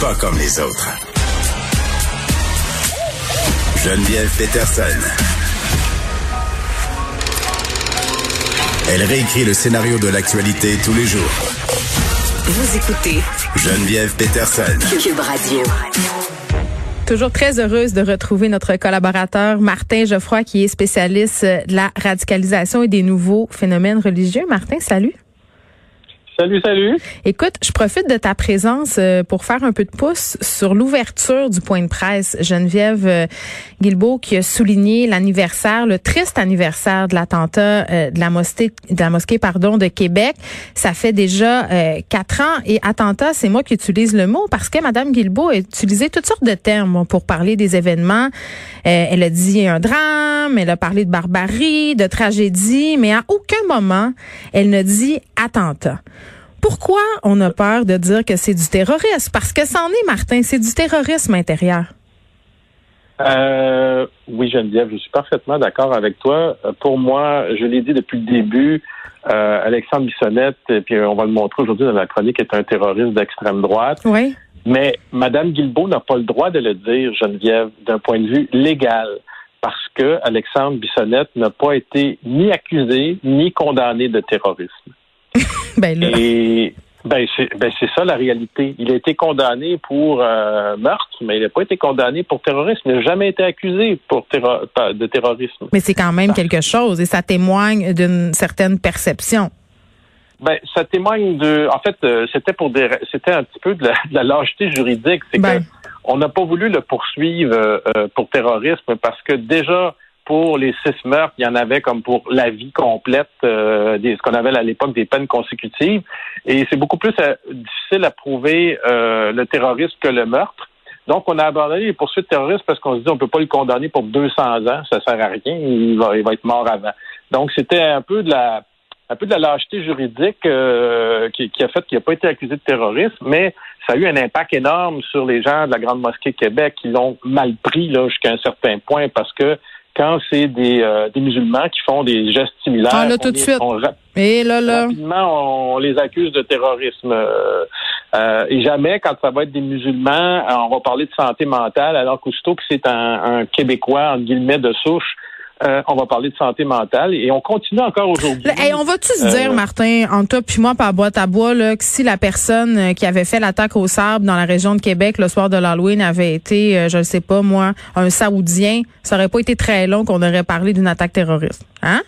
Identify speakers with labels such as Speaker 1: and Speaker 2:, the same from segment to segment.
Speaker 1: Pas comme les autres. Geneviève Peterson. Elle réécrit le scénario de l'actualité tous les jours.
Speaker 2: Vous écoutez
Speaker 1: Geneviève Peterson.
Speaker 2: Cube Radio.
Speaker 3: Toujours très heureuse de retrouver notre collaborateur Martin Geoffroy, qui est spécialiste de la radicalisation et des nouveaux phénomènes religieux. Martin, salut.
Speaker 4: Salut, salut.
Speaker 3: Écoute, je profite de ta présence euh, pour faire un peu de pouce sur l'ouverture du point de presse. Geneviève euh, Guilbeault qui a souligné l'anniversaire, le triste anniversaire de l'attentat euh, de la mosquée, de la mosquée pardon de Québec. Ça fait déjà quatre ans et attentat, c'est moi qui utilise le mot parce que Madame Guilbeault a utilisé toutes sortes de termes pour parler des événements. elle a dit un drame, elle a parlé de barbarie, de tragédie, mais à aucun moment elle ne dit attentat. Pourquoi on a peur de dire que c'est du terrorisme? Parce que c'en est, Martin, c'est du terrorisme intérieur.
Speaker 4: Euh, oui, Geneviève, je suis parfaitement d'accord avec toi. Euh, pour moi, je l'ai dit depuis le début, euh, Alexandre Bissonnette, et puis on va le montrer aujourd'hui dans la chronique, est un terroriste d'extrême droite.
Speaker 3: Oui.
Speaker 4: Mais Mme Guilbeault n'a pas le droit de le dire, Geneviève, d'un point de vue légal, parce que Alexandre Bissonnette n'a pas été ni accusé ni condamné de terrorisme.
Speaker 3: Ben
Speaker 4: Et ben c'est ben ça la réalité. Il a été condamné pour euh, meurtre, mais il n'a pas été condamné pour terrorisme. Il n'a jamais été accusé pour de terrorisme.
Speaker 3: Mais c'est quand même quelque chose et ça témoigne d'une certaine perception.
Speaker 4: Ben, ça témoigne de. En fait, euh, c'était pour des. C'était un petit peu de la, lâcheté juridique. C'est ben. que on n'a pas voulu le poursuivre euh, pour terrorisme parce que déjà pour les six meurtres, il y en avait comme pour la vie complète, euh, des, ce qu'on avait à l'époque des peines consécutives. Et c'est beaucoup plus euh, difficile à prouver euh, le terrorisme que le meurtre. Donc, on a abandonné les poursuites terroristes parce qu'on se dit on peut pas le condamner pour 200 ans, ça sert à rien, il va, il va être mort avant. Donc, c'était un peu de la un peu de la lâcheté juridique qui, qui, a fait qu'il n'a pas été accusé de terrorisme, mais ça a eu un impact énorme sur les gens de la Grande Mosquée Québec qui l'ont mal pris jusqu'à un certain point parce que quand c'est des, euh, des musulmans qui font des gestes similaires.
Speaker 3: Ah, là, tout de suite. et là, là.
Speaker 4: Rapidement, on, les accuse de terrorisme. Euh, euh, et jamais, quand ça va être des musulmans, on va parler de santé mentale, alors qu'aussitôt que c'est un, un Québécois, entre guillemets, de souche, euh, on va parler de santé mentale et on continue encore aujourd'hui.
Speaker 3: Et on va-tu se dire, euh, Martin, en toi puis moi, par boîte à bois, là, que si la personne euh, qui avait fait l'attaque au sable dans la région de Québec le soir de l'Halloween avait été, je ne sais pas moi, un Saoudien, ça aurait pas été très long qu'on aurait parlé d'une attaque terroriste. Hein?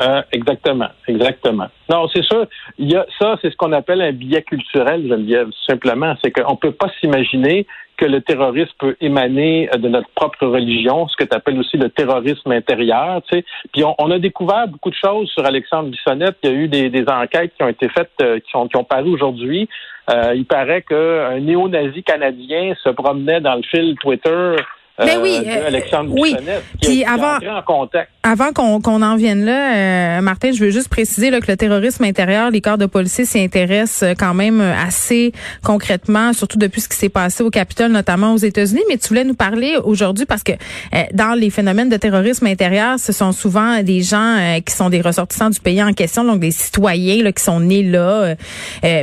Speaker 4: Euh, exactement, exactement. Non, c'est ça. Il y a ça, c'est ce qu'on appelle un biais culturel, Geneviève. Simplement, c'est qu'on peut pas s'imaginer que le terrorisme peut émaner de notre propre religion, ce que tu appelles aussi le terrorisme intérieur. Tu sais. Puis on, a découvert beaucoup de choses sur Alexandre Bissonnette. Il y a eu des, enquêtes qui ont été faites, euh, qui, ont, qui ont paru aujourd'hui. Euh, il paraît qu'un néo-nazi canadien se promenait dans le fil Twitter
Speaker 3: mais oui,
Speaker 4: euh, Alexandre
Speaker 3: oui. Puis avant,
Speaker 4: en contact.
Speaker 3: Avant qu'on qu'on en vienne là, euh, Martin, je veux juste préciser là, que le terrorisme intérieur, les corps de policiers s'y intéressent euh, quand même assez concrètement, surtout depuis ce qui s'est passé au Capitole, notamment aux États-Unis. Mais tu voulais nous parler aujourd'hui parce que dans les phénomènes de terrorisme intérieur, ce sont souvent des gens qui sont des ressortissants du pays en question, donc des citoyens là, qui sont nés là.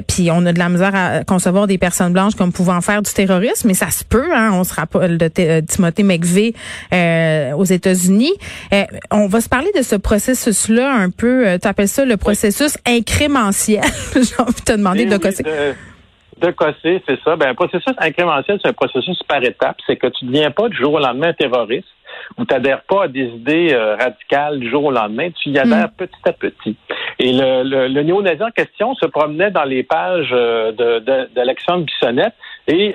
Speaker 3: puis on a de la misère à concevoir des personnes blanches comme pouvant faire du terrorisme, mais ça se peut. Hein, on se rappelle de Timothy McVeigh aux États-Unis on va se parler de ce processus-là un peu. Euh, tu appelles ça le processus incrémentiel? J'ai envie de te demander de cosser.
Speaker 4: De, cosser, c'est ça. Ben, un processus incrémentiel, c'est un processus par étapes. C'est que tu ne deviens pas du jour au lendemain terroriste ou tu n'adhères pas à des idées euh, radicales du jour au lendemain. Tu y adhères hmm. petit à petit. Et le, le, le néo-nazi en question se promenait dans les pages euh, d'Alexandre de, Bissonnette et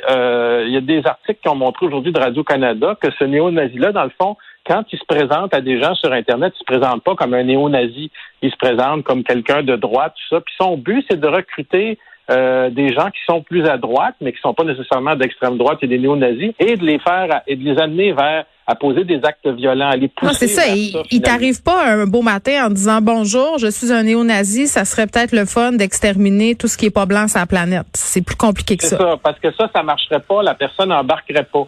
Speaker 4: il y a des articles qui ont montré aujourd'hui de Radio-Canada que ce néo-nazi-là, dans le fond, quand il se présente à des gens sur Internet, il se présente pas comme un néo-nazi. Il se présente comme quelqu'un de droite, tout ça. Puis son but, c'est de recruter euh, des gens qui sont plus à droite, mais qui sont pas nécessairement d'extrême droite et des néo-nazis, et de les faire et de les amener vers à poser des actes violents, à les pousser.
Speaker 3: c'est ça. il, t'arrive pas un beau matin en disant bonjour, je suis un néo-nazi, ça serait peut-être le fun d'exterminer tout ce qui est pas blanc sur la planète. C'est plus compliqué que ça.
Speaker 4: C'est ça, parce que ça, ça marcherait pas, la personne n'embarquerait pas.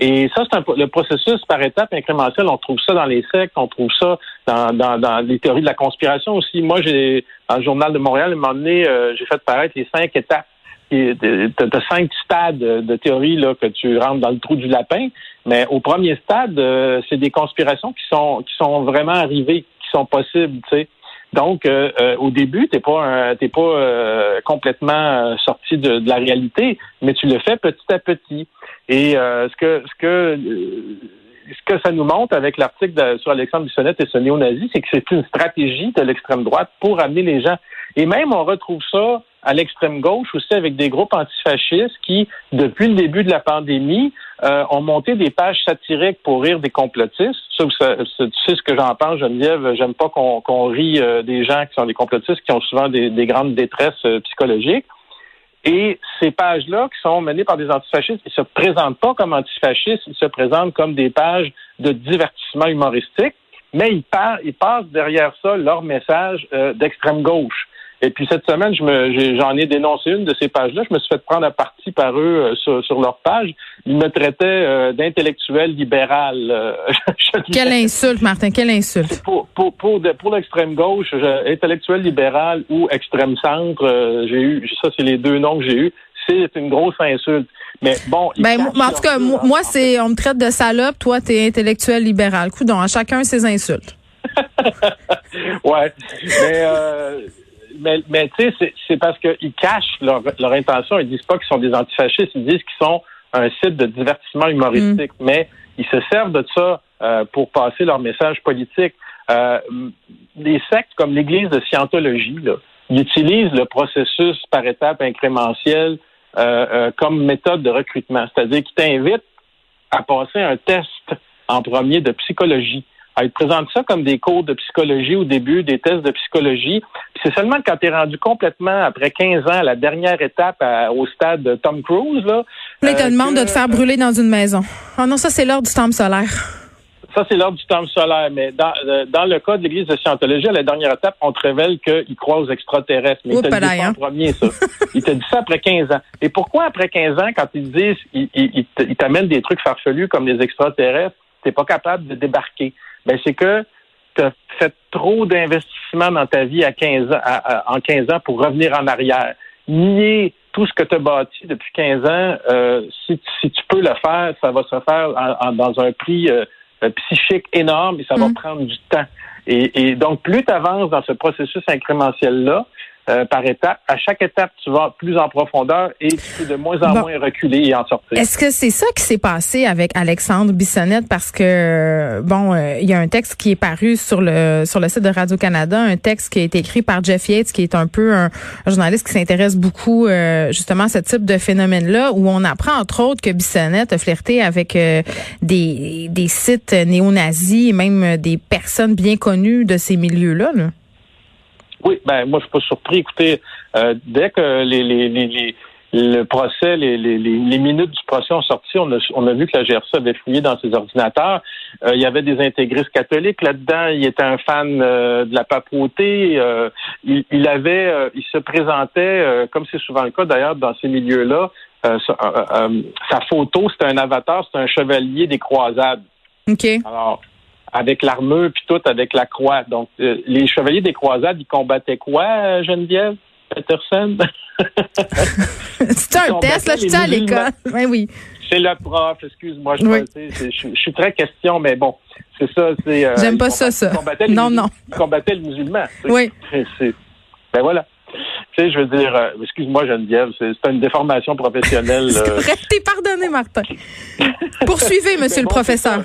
Speaker 4: Et ça, c'est le processus par étapes incrémentiel. On trouve ça dans les sectes, on trouve ça dans, dans, dans les théories de la conspiration aussi. Moi, j'ai dans le journal de Montréal, à un moment donné, euh, j'ai fait paraître les cinq étapes as cinq stades de théorie là, que tu rentres dans le trou du lapin, mais au premier stade, euh, c'est des conspirations qui sont qui sont vraiment arrivées, qui sont possibles, tu sais. Donc, euh, euh, au début, t'es pas t'es pas complètement sorti de, la réalité, mais tu le fais petit à petit. Et ce que ce que ce que ça nous montre avec l'article sur Alexandre Bissonnette et ce néo-nazi, c'est que c'est une stratégie de l'extrême droite pour amener les gens. Et même, on retrouve ça à l'extrême gauche aussi avec des groupes antifascistes qui, depuis le début de la pandémie, euh, ont monté des pages satiriques pour rire des complotistes. Ça, tu sais ce que j'en pense, Geneviève. J'aime pas qu'on rit euh, des gens qui sont des complotistes, qui ont souvent des, grandes détresses euh, psychologiques. Et ces pages-là, qui sont menées par des antifascistes, ils se présentent pas comme antifascistes, ils se présentent comme des pages de divertissement humoristique, mais ils, ils passent derrière ça leur message d'extrême gauche. Et puis cette semaine, je me, j'en ai, dénoncé une de ces pages-là. Je me suis fait prendre à partie par eux euh, sur, leur page. Ils me traitaient euh, d'intellectuel libéral. Euh,
Speaker 3: quelle insulte, Martin, quelle insulte.
Speaker 4: Pour, pour, pour, pour l'extrême gauche, intellectuel libéral ou extrême centre, j'ai eu, ça c'est les deux noms que j'ai eus. C'est une grosse insulte. Mais bon.
Speaker 3: Ben, en tout cas, moi, c'est, on me traite de salope. Toi, t'es intellectuel libéral. Coudon, à chacun ses insultes.
Speaker 4: ouais. Mais, mais, mais tu sais, c'est parce qu'ils cachent leur, leur intention. Ils disent pas qu'ils sont des antifascistes, ils disent qu'ils sont un site de divertissement humoristique. Mm. Mais ils se servent de ça euh, pour passer leur message politique. Euh, des sectes comme l'Église de Scientologie, là, ils utilisent le processus par étapes incrémentiel euh, euh, comme méthode de recrutement. C'est-à-dire qu'ils t'invitent à passer un test en premier de psychologie. Ah, ils te présentent ça comme des cours de psychologie au début, des tests de psychologie. c'est seulement quand tu es rendu complètement, après 15 ans, à la dernière étape au stade de Tom Cruise. Là,
Speaker 3: ils te euh, demandent de te faire brûler dans une maison. Oh non, ça, c'est l'heure du temple solaire.
Speaker 4: Ça, c'est l'heure du temple solaire. Mais dans, euh, dans le cas de l'Église de Scientologie, à la dernière étape, on te révèle qu'ils croient aux extraterrestres. Mais ils te disent hein? en premier, ça. ils te disent ça après 15 ans. Et pourquoi après 15 ans, quand ils disent, ils, ils t'amènent des trucs farfelus comme les extraterrestres, t'es pas capable de débarquer? Ben c'est que tu as fait trop d'investissements dans ta vie à 15 ans, en 15 ans pour revenir en arrière. Nier tout ce que tu as bâti depuis 15 ans, euh, si, si, tu peux le faire, ça va se faire dans un prix euh, euh, psychique énorme et ça va mm. prendre du temps. Et, et donc, plus tu avances dans ce processus incrémentiel-là, euh, par étape. À chaque étape, tu vas plus en profondeur et tu de moins en moins reculer et en sortir.
Speaker 3: Est-ce que c'est ça qui s'est passé avec Alexandre Bissonnette? Parce que, bon, euh, il y a un texte qui est paru sur le sur le site de Radio-Canada, un texte qui a été écrit par Jeff Yates, qui est un peu un, journaliste qui s'intéresse beaucoup euh, justement à ce type de phénomène-là, où on apprend entre autres que Bissonnette a flirté avec des, des sites néo-nazis et même des personnes bien connues de ces milieux-là. là.
Speaker 4: Oui, ben moi je suis pas surpris. Écoutez, euh, dès que les, les, les, le procès, les, les, les, minutes du procès ont sorti, on a, on a vu que la GRC avait fouillé dans ses ordinateurs. Euh, il y avait des intégristes catholiques là-dedans. Il était un fan euh, de la papauté. il, il, avait, il se présentait, comme c'est souvent le cas d'ailleurs dans ces milieux-là. sa photo, c'était un avatar, c'était un chevalier des croisades.
Speaker 3: OK.
Speaker 4: Alors, avec l'armure puis tout avec la croix. Donc euh, les chevaliers des croisades, ils combattaient quoi, euh, Geneviève Peterson?
Speaker 3: C'est un test là, je suis à l'école. Oui oui.
Speaker 4: C'est le prof, excuse-moi, je, suis très question, mais bon, c'est ça. C'est.
Speaker 3: Euh, J'aime pas ça, ça. Non, non.
Speaker 4: Ils combattaient le musulman.
Speaker 3: Oui.
Speaker 4: Ben voilà. Tu sais, je veux dire, excuse-moi Geneviève, c'est une déformation professionnelle.
Speaker 3: T'es pardonné, Martin. Poursuivez, monsieur le professeur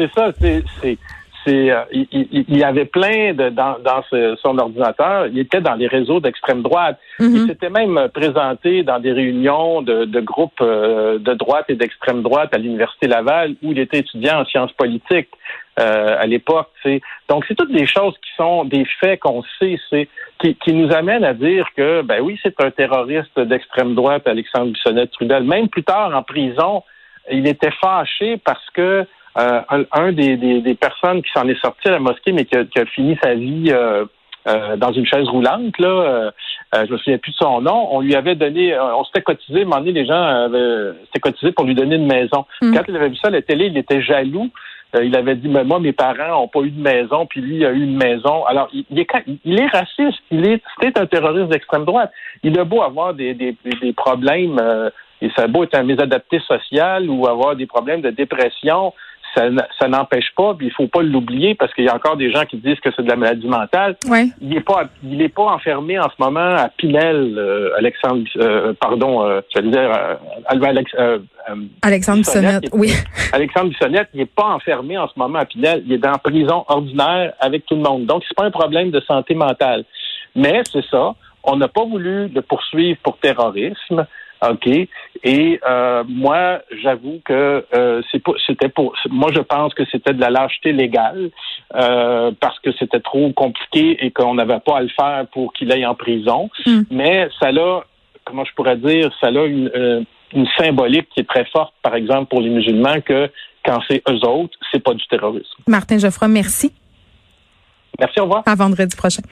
Speaker 4: c'est ça, c'est c'est euh, il, y avait plein de dans, dans son ordinateur, il était dans les réseaux d'extrême droite. Mm-hmm. Il s'était même présenté dans des réunions de, de groupes euh, de droite et d'extrême droite à l'université Laval où il était étudiant en sciences politiques euh, à l'époque. Donc c'est toutes des choses qui sont des faits qu'on sait, c'est qui, qui, nous amènent à dire que ben oui c'est un terroriste d'extrême droite Alexandre Bissonnette Trudel. Même plus tard en prison, il était fâché parce que euh, un, des, des, personnes qui s'en est sorti à la mosquée, mais qui a, qui a fini sa vie euh, euh, dans une chaise roulante, là, je me souviens plus de son nom, on lui avait donné, on s'était cotisé, un donné, les gens s'étaient cotisés pour lui donner une maison. Mm. Quand il avait vu ça à la télé, il était jaloux Euh, il avait dit, mais moi, mes parents n'ont pas eu de maison, puis lui, il a eu une maison. Alors, il, est, il est raciste. Il est, c'est un terroriste d'extrême droite. Il a beau avoir des, des, des problèmes, euh, et ça a beau être un mésadapté social ou avoir des problèmes de dépression ça, n'empêche pas, puis il faut pas l'oublier parce qu'il y a encore des gens qui disent que c'est de la maladie mentale. Il n'est pas, il est pas enfermé en ce moment à Pinel, euh, Alexandre, euh, pardon, euh, je veux dire, Alex,
Speaker 3: Alexandre Bissonnette, oui.
Speaker 4: Alexandre Bissonnette, il n'est pas enfermé en ce moment à Pinel, il est dans prison ordinaire avec tout le monde. Donc c'est pas un problème de santé mentale, mais c'est ça. On n'a pas voulu le poursuivre pour terrorisme. OK. Et euh, moi, j'avoue que euh, c'était pour moi je pense que c'était de la lâcheté légale euh, parce que c'était trop compliqué et qu'on n'avait pas à le faire pour qu'il aille en prison. Hmm. Mais ça l'a, comment je pourrais dire, ça a une, une symbolique qui est très forte, par exemple, pour les musulmans, que quand c'est eux autres, c'est pas du terrorisme.
Speaker 3: Martin Geoffroy, merci.
Speaker 4: Merci, au revoir.
Speaker 3: À vendredi prochain.